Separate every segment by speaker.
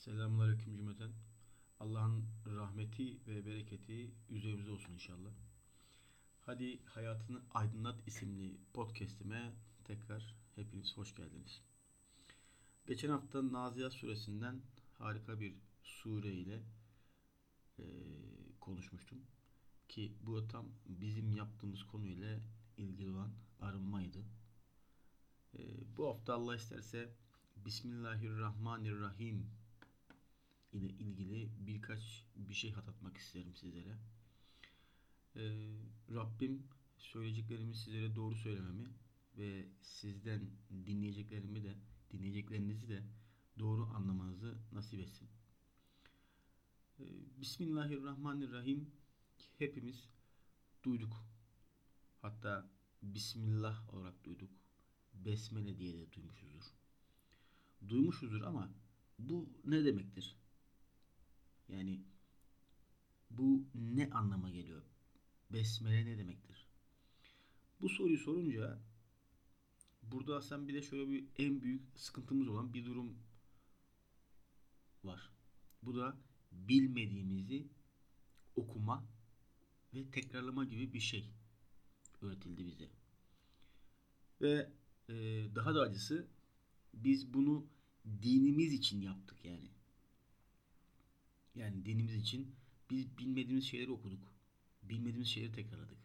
Speaker 1: Selamünaleyküm cümleten. Allah'ın rahmeti ve bereketi üzerimize olsun inşallah. Hadi Hayatını Aydınlat isimli podcast'ime tekrar hepiniz hoş geldiniz. Geçen hafta Nazihat suresinden harika bir sure ile e, konuşmuştum. Ki bu tam bizim yaptığımız konuyla ilgili olan arınmaydı. E, bu hafta Allah isterse Bismillahirrahmanirrahim ile ilgili birkaç bir şey hatırlatmak isterim sizlere. Ee, Rabbim söyleyeceklerimi sizlere doğru söylememi ve sizden dinleyeceklerimi de dinleyeceklerinizi de doğru anlamanızı nasip etsin. Ee, Bismillahirrahmanirrahim hepimiz duyduk. Hatta Bismillah olarak duyduk. Besmele diye de duymuşuzdur. Duymuşuzdur ama bu ne demektir? Yani bu ne anlama geliyor? Besmele ne demektir? Bu soruyu sorunca burada aslında bir de şöyle bir en büyük sıkıntımız olan bir durum var. Bu da bilmediğimizi okuma ve tekrarlama gibi bir şey öğretildi bize. Ve e, daha da acısı biz bunu dinimiz için yaptık yani. Yani dinimiz için biz bilmediğimiz şeyleri okuduk. Bilmediğimiz şeyleri tekrarladık.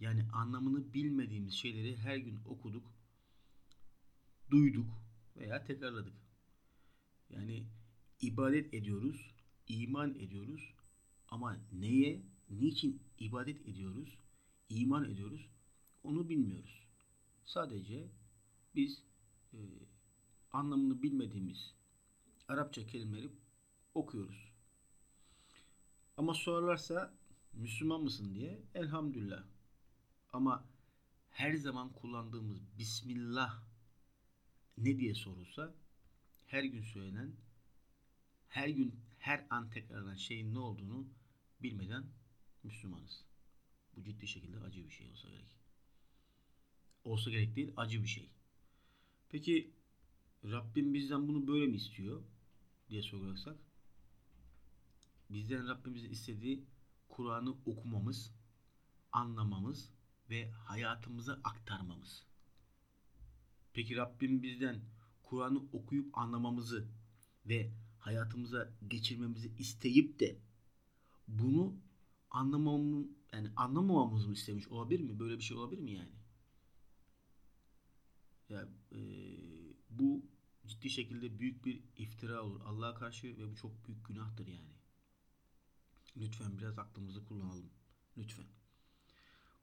Speaker 1: Yani anlamını bilmediğimiz şeyleri her gün okuduk, duyduk veya tekrarladık. Yani ibadet ediyoruz, iman ediyoruz ama neye, niçin ibadet ediyoruz, iman ediyoruz onu bilmiyoruz. Sadece biz e, anlamını bilmediğimiz Arapça kelimeleri okuyoruz. Ama sorarlarsa Müslüman mısın diye elhamdülillah. Ama her zaman kullandığımız Bismillah ne diye sorulsa her gün söylenen her gün her an tekrarlanan şeyin ne olduğunu bilmeden Müslümanız. Bu ciddi şekilde acı bir şey olsa gerek. Olsa gerek değil, acı bir şey. Peki Rabbim bizden bunu böyle mi istiyor diye sorarsak bizden Rabbimizin istediği Kur'an'ı okumamız, anlamamız ve hayatımıza aktarmamız. Peki Rabbim bizden Kur'an'ı okuyup anlamamızı ve hayatımıza geçirmemizi isteyip de bunu anlamamı yani anlamamamızı mı istemiş olabilir mi? Böyle bir şey olabilir mi yani? Ya e, bu ciddi şekilde büyük bir iftira olur Allah'a karşı ve bu çok büyük günahtır yani. Lütfen biraz aklımızı kullanalım. Lütfen.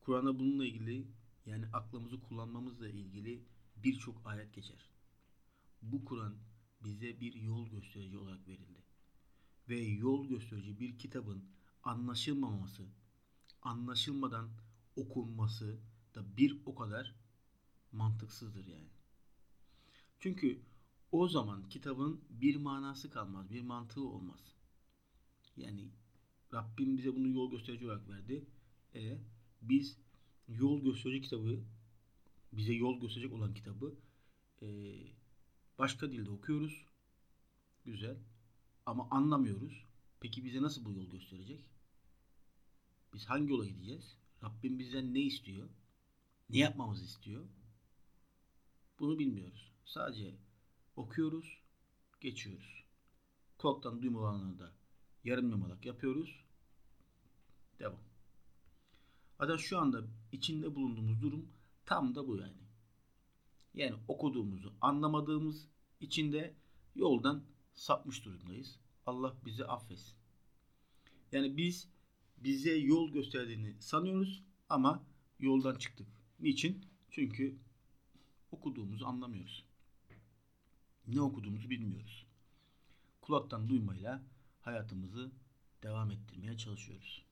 Speaker 1: Kur'an'da bununla ilgili yani aklımızı kullanmamızla ilgili birçok ayet geçer. Bu Kur'an bize bir yol gösterici olarak verildi. Ve yol gösterici bir kitabın anlaşılmaması, anlaşılmadan okunması da bir o kadar mantıksızdır yani. Çünkü o zaman kitabın bir manası kalmaz, bir mantığı olmaz. Yani Rabbim bize bunu yol gösterici olarak verdi. E biz yol gösterici kitabı bize yol gösterecek olan kitabı e, başka dilde okuyoruz. Güzel. Ama anlamıyoruz. Peki bize nasıl bu yol gösterecek? Biz hangi yola gideceğiz? Rabbim bizden ne istiyor? Ne yapmamızı istiyor? Bunu bilmiyoruz. Sadece okuyoruz, geçiyoruz. Kulaktan duyma da yarım yamalak yapıyoruz. Devam. Hatta şu anda içinde bulunduğumuz durum tam da bu yani. Yani okuduğumuzu anlamadığımız içinde yoldan sapmış durumdayız. Allah bizi affetsin. Yani biz bize yol gösterdiğini sanıyoruz ama yoldan çıktık. Niçin? Çünkü okuduğumuzu anlamıyoruz. Ne okuduğumuzu bilmiyoruz. Kulaktan duymayla hayatımızı devam ettirmeye çalışıyoruz.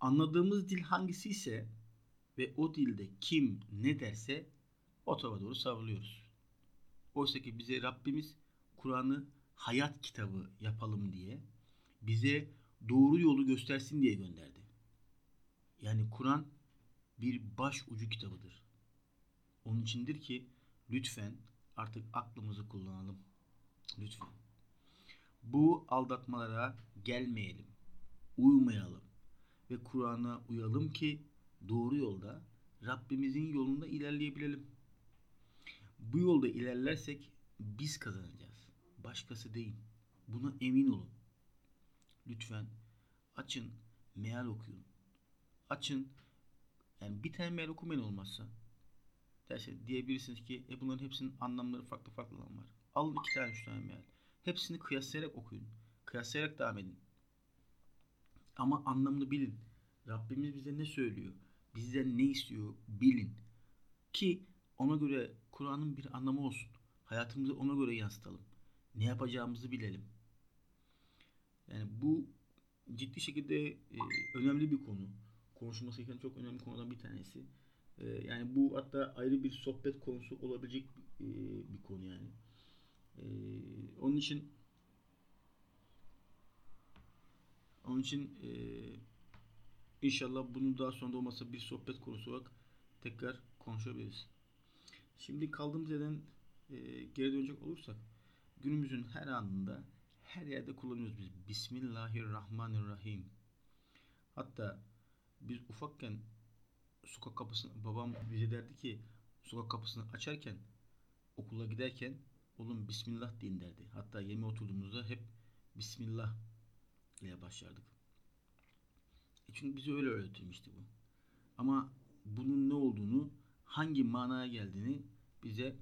Speaker 1: Anladığımız dil hangisi ise ve o dilde kim ne derse o tarafa doğru savruluyoruz. Oysa ki bize Rabbimiz Kur'an'ı hayat kitabı yapalım diye bize doğru yolu göstersin diye gönderdi. Yani Kur'an bir baş ucu kitabıdır. Onun içindir ki lütfen artık aklımızı kullanalım. Lütfen. Bu aldatmalara gelmeyelim. Uymayalım. Ve Kur'an'a uyalım ki doğru yolda Rabbimizin yolunda ilerleyebilelim. Bu yolda ilerlersek biz kazanacağız. Başkası değil. Buna emin olun. Lütfen açın, meal okuyun. Açın, yani bir tane meal okumayın olmazsa. Derse diyebilirsiniz ki e bunların hepsinin anlamları farklı farklı var. Alın iki tane üç tane meal. Hepsini kıyaslayarak okuyun. Kıyaslayarak devam edin. Ama anlamını bilin. Rabbimiz bize ne söylüyor? Bizden ne istiyor? Bilin. Ki ona göre Kur'an'ın bir anlamı olsun. Hayatımızı ona göre yansıtalım. Ne yapacağımızı bilelim. Yani bu ciddi şekilde e, önemli bir konu. Konuşulması gereken çok önemli konudan bir tanesi. E, yani bu hatta ayrı bir sohbet konusu olabilecek e, bir konu yani. E, onun için onun için e, inşallah bunu daha sonra da olmasa bir sohbet konusu olarak tekrar konuşabiliriz. Şimdi kaldığımız yerden e, geri dönecek olursak günümüzün her anında her yerde kullanıyoruz biz. Bismillahirrahmanirrahim. Hatta biz ufakken sokak kapısını babam bize derdi ki sokak kapısını açarken okula giderken oğlum Bismillah deyin derdi. Hatta yeme oturduğumuzda hep Bismillah ile başlardık. E çünkü bize öyle öğretilmişti bu. Ama bunun ne olduğunu, hangi manaya geldiğini bize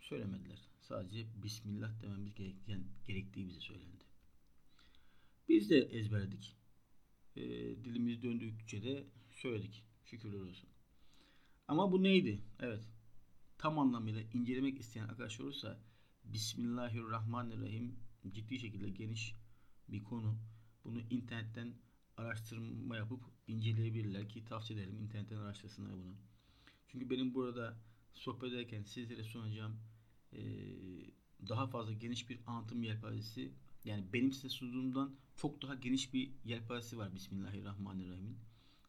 Speaker 1: söylemediler. Sadece Bismillah dememiz gereken, gerektiği bize söylendi. Biz de ezberledik. E, dilimiz döndükçe de söyledik. Şükürler olsun. Ama bu neydi? Evet. Tam anlamıyla incelemek isteyen arkadaşlar olursa Bismillahirrahmanirrahim ciddi şekilde geniş bir konu. Bunu internetten araştırma yapıp inceleyebilirler ki tavsiye ederim internetten araştırsınlar bunu. Çünkü benim burada sohbet ederken sizlere sunacağım daha fazla geniş bir anlatım yelpazesi yani benim size sunduğumdan çok daha geniş bir yelpazesi var Bismillahirrahmanirrahim.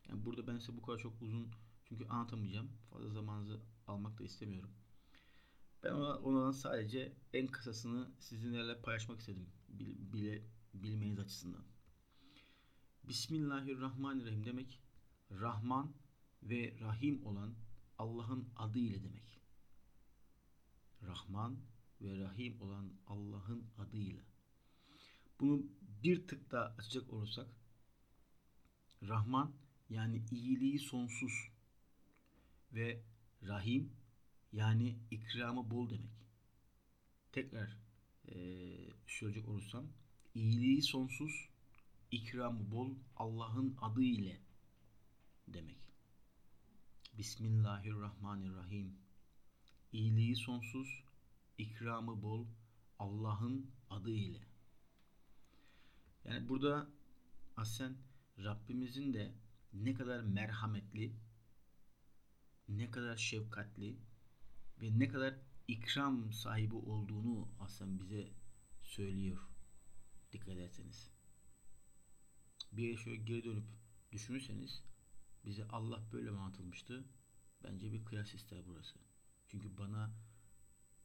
Speaker 1: Yani burada ben size bu kadar çok uzun çünkü anlatamayacağım. Fazla zamanınızı almak da istemiyorum. Ben ona, ona sadece en kısasını sizinle paylaşmak istedim. Bil, bile, bilmeniz açısından. Bismillahirrahmanirrahim demek Rahman ve Rahim olan Allah'ın adı ile demek. Rahman ve Rahim olan Allah'ın adıyla. Bunu bir tık daha açacak olursak Rahman yani iyiliği sonsuz ve Rahim yani ikramı bol demek. Tekrar e, söyleyecek olursam iyiliği sonsuz ikramı bol Allah'ın adı ile demek. Bismillahirrahmanirrahim. İyiliği sonsuz, ikramı bol Allah'ın adı ile. Yani burada aslında Rabbimizin de ne kadar merhametli, ne kadar şefkatli ve ne kadar ikram sahibi olduğunu aslında bize söylüyor. Dikkat ederseniz. Bir yere şöyle geri dönüp düşünürseniz bize Allah böyle mi anlatılmıştı? Bence bir kıyas ister burası. Çünkü bana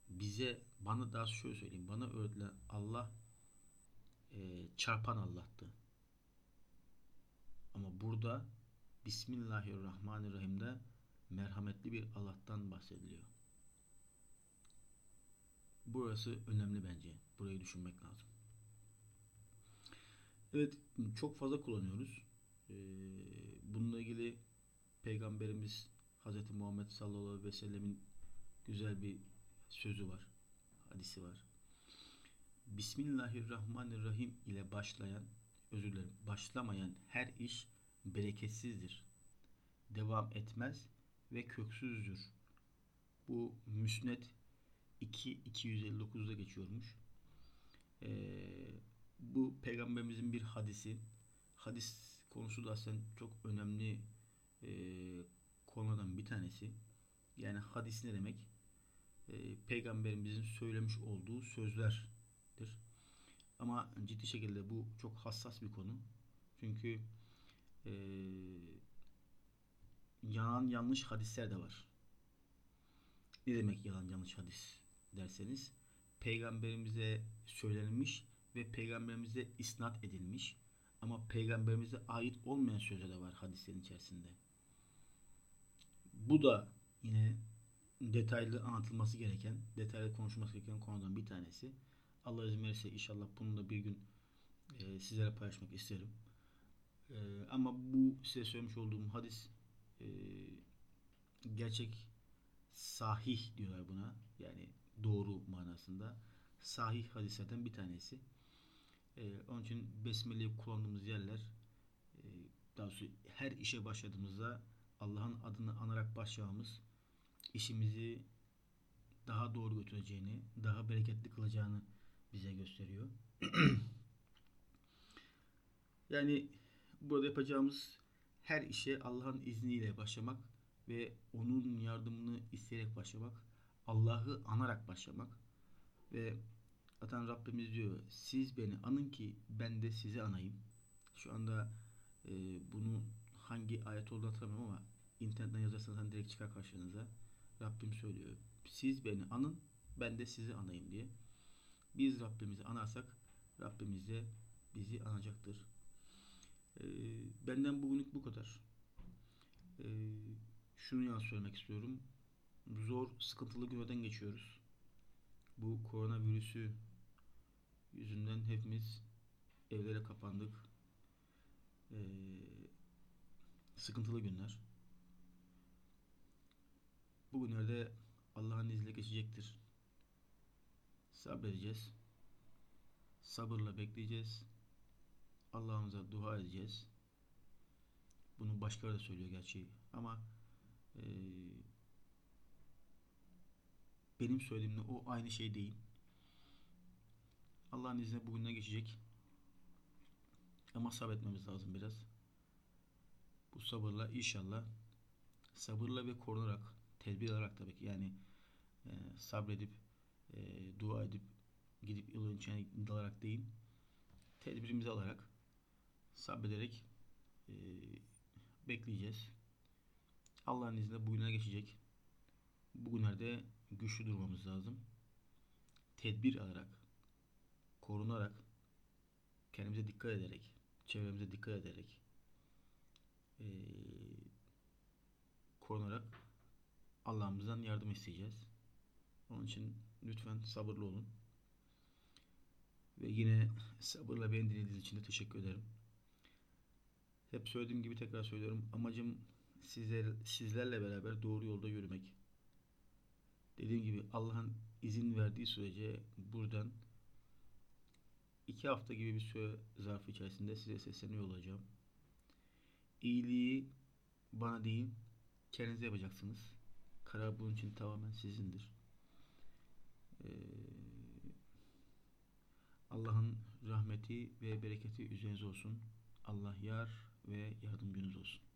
Speaker 1: bize bana daha şöyle söyleyeyim. Bana öğretilen Allah e, çarpan Allah'tı. Ama burada Bismillahirrahmanirrahim'de merhametli bir Allah'tan bahsediliyor. Burası önemli bence. Burayı düşünmek lazım. Evet, çok fazla kullanıyoruz. Ee, bununla ilgili Peygamberimiz Hz. Muhammed sallallahu aleyhi ve sellemin güzel bir sözü var. Hadisi var. Bismillahirrahmanirrahim ile başlayan, özür dilerim, başlamayan her iş bereketsizdir. Devam etmez ve köksüzdür. Bu Müsned 2 259'da geçiyormuş. Ee, bu peygamberimizin bir hadisi. Hadis konusu da aslında çok önemli e, konudan bir tanesi. Yani hadis ne demek? E, peygamberimizin söylemiş olduğu sözlerdir. Ama ciddi şekilde bu çok hassas bir konu. Çünkü e, yalan yanlış hadisler de var. Ne demek yalan yanlış hadis derseniz peygamberimize söylenmiş ve peygamberimize isnat edilmiş ama peygamberimize ait olmayan sözler de var hadislerin içerisinde. Bu da yine detaylı anlatılması gereken, detaylı konuşulması gereken konudan bir tanesi. Allah izin verirse inşallah bunu da bir gün e, sizlere paylaşmak isterim. E, ama bu size söylemiş olduğum hadis e, gerçek sahih diyorlar buna. Yani doğru manasında. Sahih hadislerden bir tanesi. E, onun için Besmele'yi kullandığımız yerler e, daha doğrusu her işe başladığımızda Allah'ın adını anarak başlamamız işimizi daha doğru götüreceğini, daha bereketli kılacağını bize gösteriyor. yani burada yapacağımız her işe Allah'ın izniyle başlamak ve onun yardımını isteyerek başlamak, Allah'ı anarak başlamak ve zaten Rabbimiz diyor siz beni anın ki ben de sizi anayım. Şu anda e, bunu hangi ayet olduğunu hatırlamıyorum ama internetten yazarsanız direkt çıkar karşınıza. Rabbim söylüyor. Siz beni anın ben de sizi anayım diye. Biz Rabbimizi anarsak Rabbimiz de bizi anacaktır. Ee, benden bugünlük bu kadar. Ee, şunu yalnız söylemek istiyorum. Zor, sıkıntılı günlerden geçiyoruz. Bu koronavirüsü yüzünden hepimiz evlere kapandık. Ee, sıkıntılı günler. Bugünlerde Allah'ın izniyle geçecektir. Sabredeceğiz. Sabırla bekleyeceğiz. Allah'ımıza dua edeceğiz. Bunu başkaları da söylüyor gerçi ama e, benim söylediğimle o aynı şey değil. Allah'ın izniyle bugüne geçecek. Ama sabretmemiz lazım biraz. Bu sabırla inşallah sabırla ve korunarak tedbir alarak tabii ki yani e, sabredip e, dua edip gidip yolun içine dalarak değil tedbirimizi alarak sabrederek e, bekleyeceğiz. Allah'ın izniyle bugüne geçecek. Bugünlerde güçlü durmamız lazım. Tedbir alarak, korunarak, kendimize dikkat ederek, çevremize dikkat ederek, e, korunarak Allah'ımızdan yardım isteyeceğiz. Onun için lütfen sabırlı olun. Ve yine sabırla beni dinlediğiniz için de teşekkür ederim. Hep söylediğim gibi tekrar söylüyorum. Amacım sizler, sizlerle beraber doğru yolda yürümek. Dediğim gibi Allah'ın izin verdiği sürece buradan iki hafta gibi bir süre zarfı içerisinde size sesleniyor olacağım. İyiliği bana değil, kendinize yapacaksınız. Karar bunun için tamamen sizindir. Ee, Allah'ın rahmeti ve bereketi üzerinize olsun. Allah yar ve yardımcınız olsun.